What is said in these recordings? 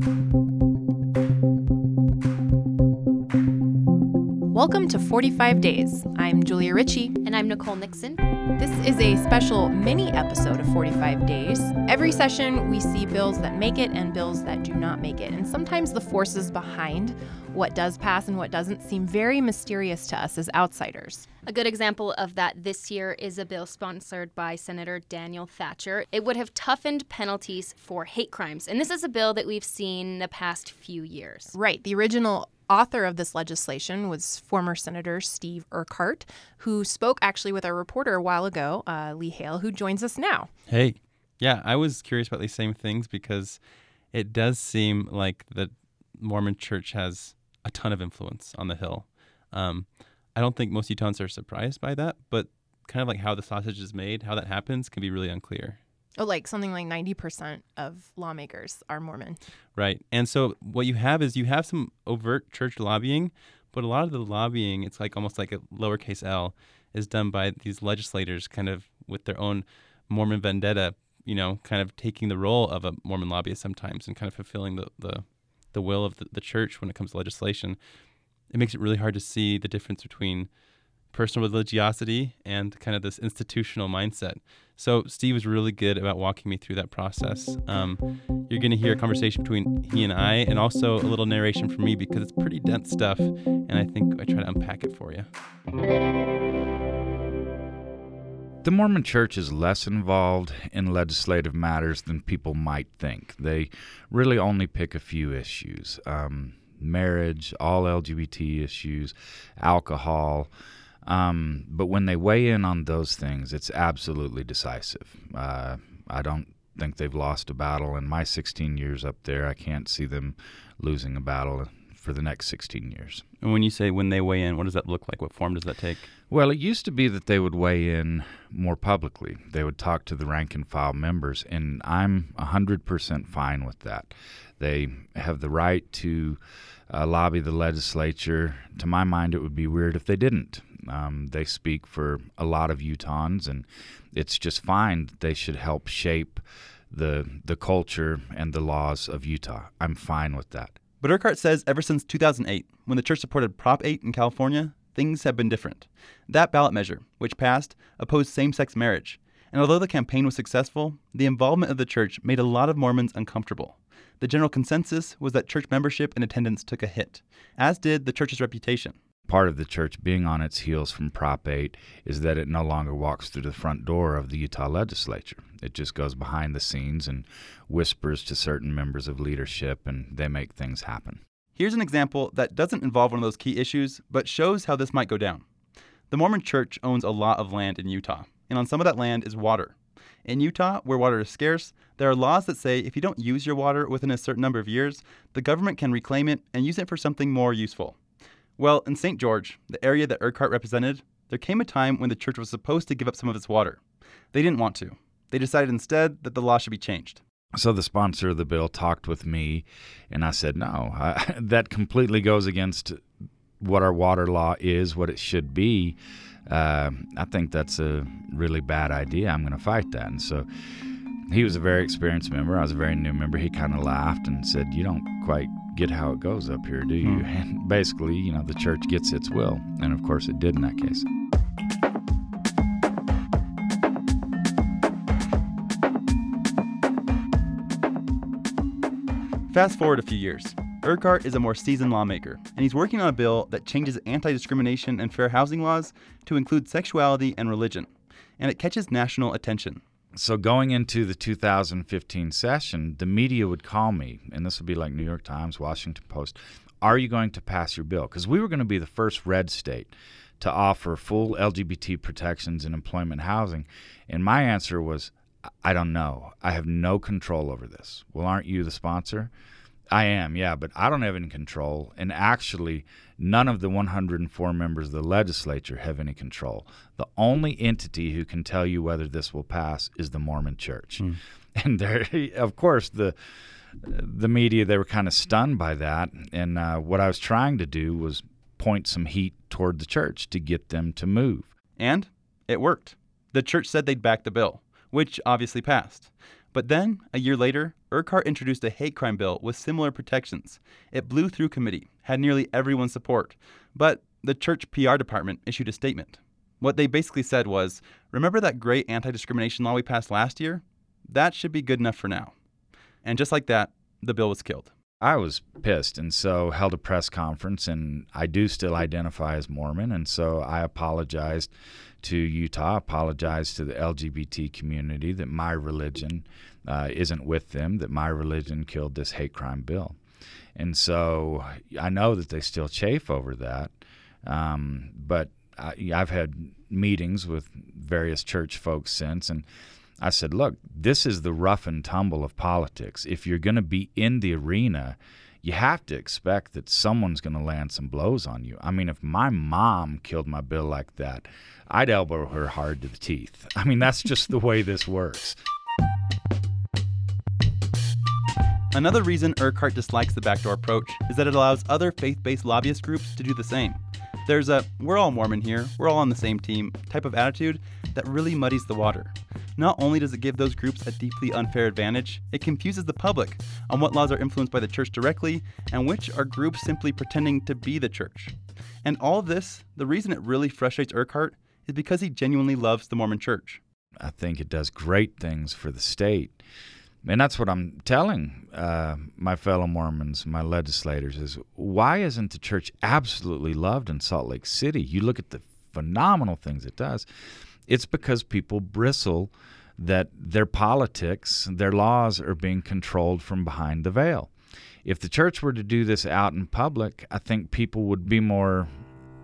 thank you Welcome to 45 Days. I'm Julia Ritchie. And I'm Nicole Nixon. This is a special mini episode of 45 Days. Every session, we see bills that make it and bills that do not make it. And sometimes the forces behind what does pass and what doesn't seem very mysterious to us as outsiders. A good example of that this year is a bill sponsored by Senator Daniel Thatcher. It would have toughened penalties for hate crimes. And this is a bill that we've seen the past few years. Right. The original author of this legislation was former Senator Steve Urquhart, who spoke actually with our reporter a while ago, uh, Lee Hale, who joins us now. Hey. Yeah, I was curious about these same things because it does seem like the Mormon church has a ton of influence on the Hill. Um, I don't think most Utahns are surprised by that, but kind of like how the sausage is made, how that happens can be really unclear. Oh, like something like 90% of lawmakers are Mormon. Right. And so what you have is you have some overt church lobbying, but a lot of the lobbying, it's like almost like a lowercase l, is done by these legislators kind of with their own Mormon vendetta, you know, kind of taking the role of a Mormon lobbyist sometimes and kind of fulfilling the, the, the will of the, the church when it comes to legislation. It makes it really hard to see the difference between personal religiosity and kind of this institutional mindset. So Steve was really good about walking me through that process. Um, you're going to hear a conversation between he and I, and also a little narration from me because it's pretty dense stuff, and I think I try to unpack it for you. The Mormon Church is less involved in legislative matters than people might think. They really only pick a few issues um, marriage, all LGBT issues, alcohol. Um, but when they weigh in on those things, it's absolutely decisive. Uh, I don't think they've lost a battle in my 16 years up there. I can't see them losing a battle for the next 16 years. And when you say when they weigh in, what does that look like? What form does that take? Well, it used to be that they would weigh in more publicly. They would talk to the rank and file members, and I'm 100% fine with that. They have the right to uh, lobby the legislature. To my mind, it would be weird if they didn't. Um, they speak for a lot of Utahns, and it's just fine. They should help shape the the culture and the laws of Utah. I'm fine with that. But Urquhart says ever since 2008, when the church supported Prop 8 in California, things have been different. That ballot measure, which passed, opposed same sex marriage. And although the campaign was successful, the involvement of the church made a lot of Mormons uncomfortable. The general consensus was that church membership and attendance took a hit, as did the church's reputation part of the church being on its heels from Prop 8 is that it no longer walks through the front door of the Utah legislature. It just goes behind the scenes and whispers to certain members of leadership, and they make things happen. Here's an example that doesn't involve one of those key issues, but shows how this might go down. The Mormon church owns a lot of land in Utah, and on some of that land is water. In Utah, where water is scarce, there are laws that say if you don't use your water within a certain number of years, the government can reclaim it and use it for something more useful. Well, in St. George, the area that Urquhart represented, there came a time when the church was supposed to give up some of its water. They didn't want to. They decided instead that the law should be changed. So the sponsor of the bill talked with me, and I said, no, I, that completely goes against what our water law is, what it should be. Uh, I think that's a really bad idea. I'm going to fight that. And so he was a very experienced member. I was a very new member. He kind of laughed and said, You don't quite get how it goes up here, do you? Hmm. And basically, you know, the church gets its will. And of course, it did in that case. Fast forward a few years. Urquhart is a more seasoned lawmaker, and he's working on a bill that changes anti discrimination and fair housing laws to include sexuality and religion. And it catches national attention. So going into the 2015 session, the media would call me, and this would be like New York Times, Washington Post. Are you going to pass your bill? Because we were going to be the first red state to offer full LGBT protections in employment housing. And my answer was, I don't know. I have no control over this. Well, aren't you the sponsor? I am, yeah, but I don't have any control. And actually, none of the 104 members of the legislature have any control. The only entity who can tell you whether this will pass is the Mormon Church. Mm. And there, of course, the the media they were kind of stunned by that. And uh, what I was trying to do was point some heat toward the church to get them to move. And it worked. The church said they'd back the bill, which obviously passed. But then, a year later, Urquhart introduced a hate crime bill with similar protections. It blew through committee, had nearly everyone's support, but the church PR department issued a statement. What they basically said was Remember that great anti discrimination law we passed last year? That should be good enough for now. And just like that, the bill was killed. I was pissed and so held a press conference and I do still identify as Mormon and so I apologized to Utah, apologized to the LGBT community that my religion uh, isn't with them, that my religion killed this hate crime bill. And so I know that they still chafe over that, um, but I, I've had meetings with various church folks since and I said, look, this is the rough and tumble of politics. If you're going to be in the arena, you have to expect that someone's going to land some blows on you. I mean, if my mom killed my bill like that, I'd elbow her hard to the teeth. I mean, that's just the way this works. Another reason Urquhart dislikes the backdoor approach is that it allows other faith based lobbyist groups to do the same. There's a we're all Mormon here, we're all on the same team type of attitude that really muddies the water. Not only does it give those groups a deeply unfair advantage, it confuses the public on what laws are influenced by the church directly and which are groups simply pretending to be the church. And all this, the reason it really frustrates Urquhart is because he genuinely loves the Mormon church. I think it does great things for the state. And that's what I'm telling uh, my fellow Mormons, my legislators, is why isn't the church absolutely loved in Salt Lake City? You look at the phenomenal things it does. It's because people bristle that their politics, their laws are being controlled from behind the veil. If the church were to do this out in public, I think people would be more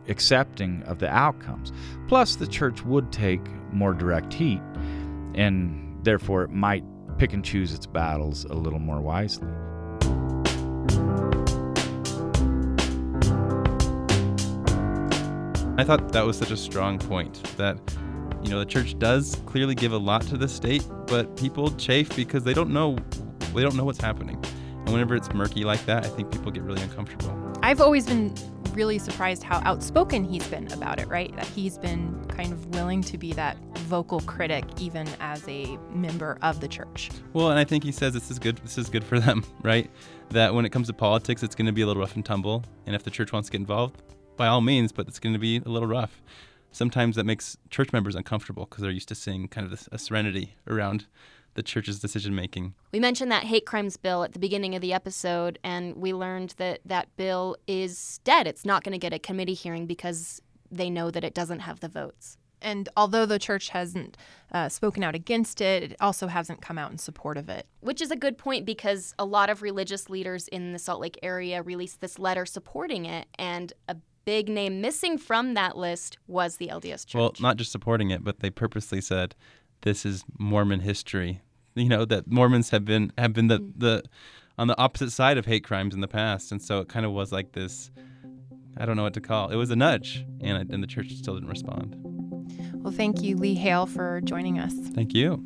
accepting of the outcomes. Plus, the church would take more direct heat, and therefore it might pick and choose its battles a little more wisely. I thought that was such a strong point that you know the church does clearly give a lot to the state, but people chafe because they don't know they don't know what's happening. And whenever it's murky like that, I think people get really uncomfortable. I've always been really surprised how outspoken he's been about it, right? That he's been kind of willing to be that vocal critic even as a member of the church. Well, and I think he says this is good this is good for them, right? That when it comes to politics, it's going to be a little rough and tumble, and if the church wants to get involved, by all means, but it's going to be a little rough. Sometimes that makes church members uncomfortable because they're used to seeing kind of this, a serenity around the church's decision making. We mentioned that hate crimes bill at the beginning of the episode, and we learned that that bill is dead. It's not going to get a committee hearing because they know that it doesn't have the votes. And although the church hasn't uh, spoken out against it, it also hasn't come out in support of it. Which is a good point because a lot of religious leaders in the Salt Lake area released this letter supporting it, and a big name missing from that list was the LDS Church. Well, not just supporting it, but they purposely said this is Mormon history. You know that Mormons have been have been the mm. the on the opposite side of hate crimes in the past, and so it kind of was like this. I don't know what to call. It was a nudge, and and the church still didn't respond. Well, thank you, Lee Hale, for joining us. Thank you.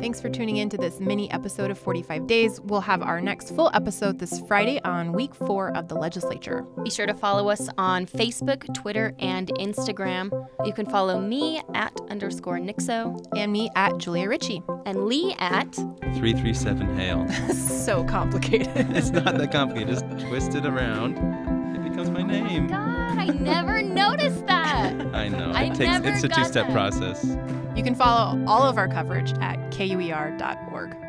Thanks for tuning in to this mini episode of 45 Days. We'll have our next full episode this Friday on week four of the legislature. Be sure to follow us on Facebook, Twitter, and Instagram. You can follow me at underscore Nixo. And me at Julia Ritchie. And Lee at 337 Hale. so complicated. it's not that complicated. Just twist it around. It becomes my oh name. Oh God, I never noticed that. I know. I it takes it's a two step process. You can follow all of our coverage at kuer.org.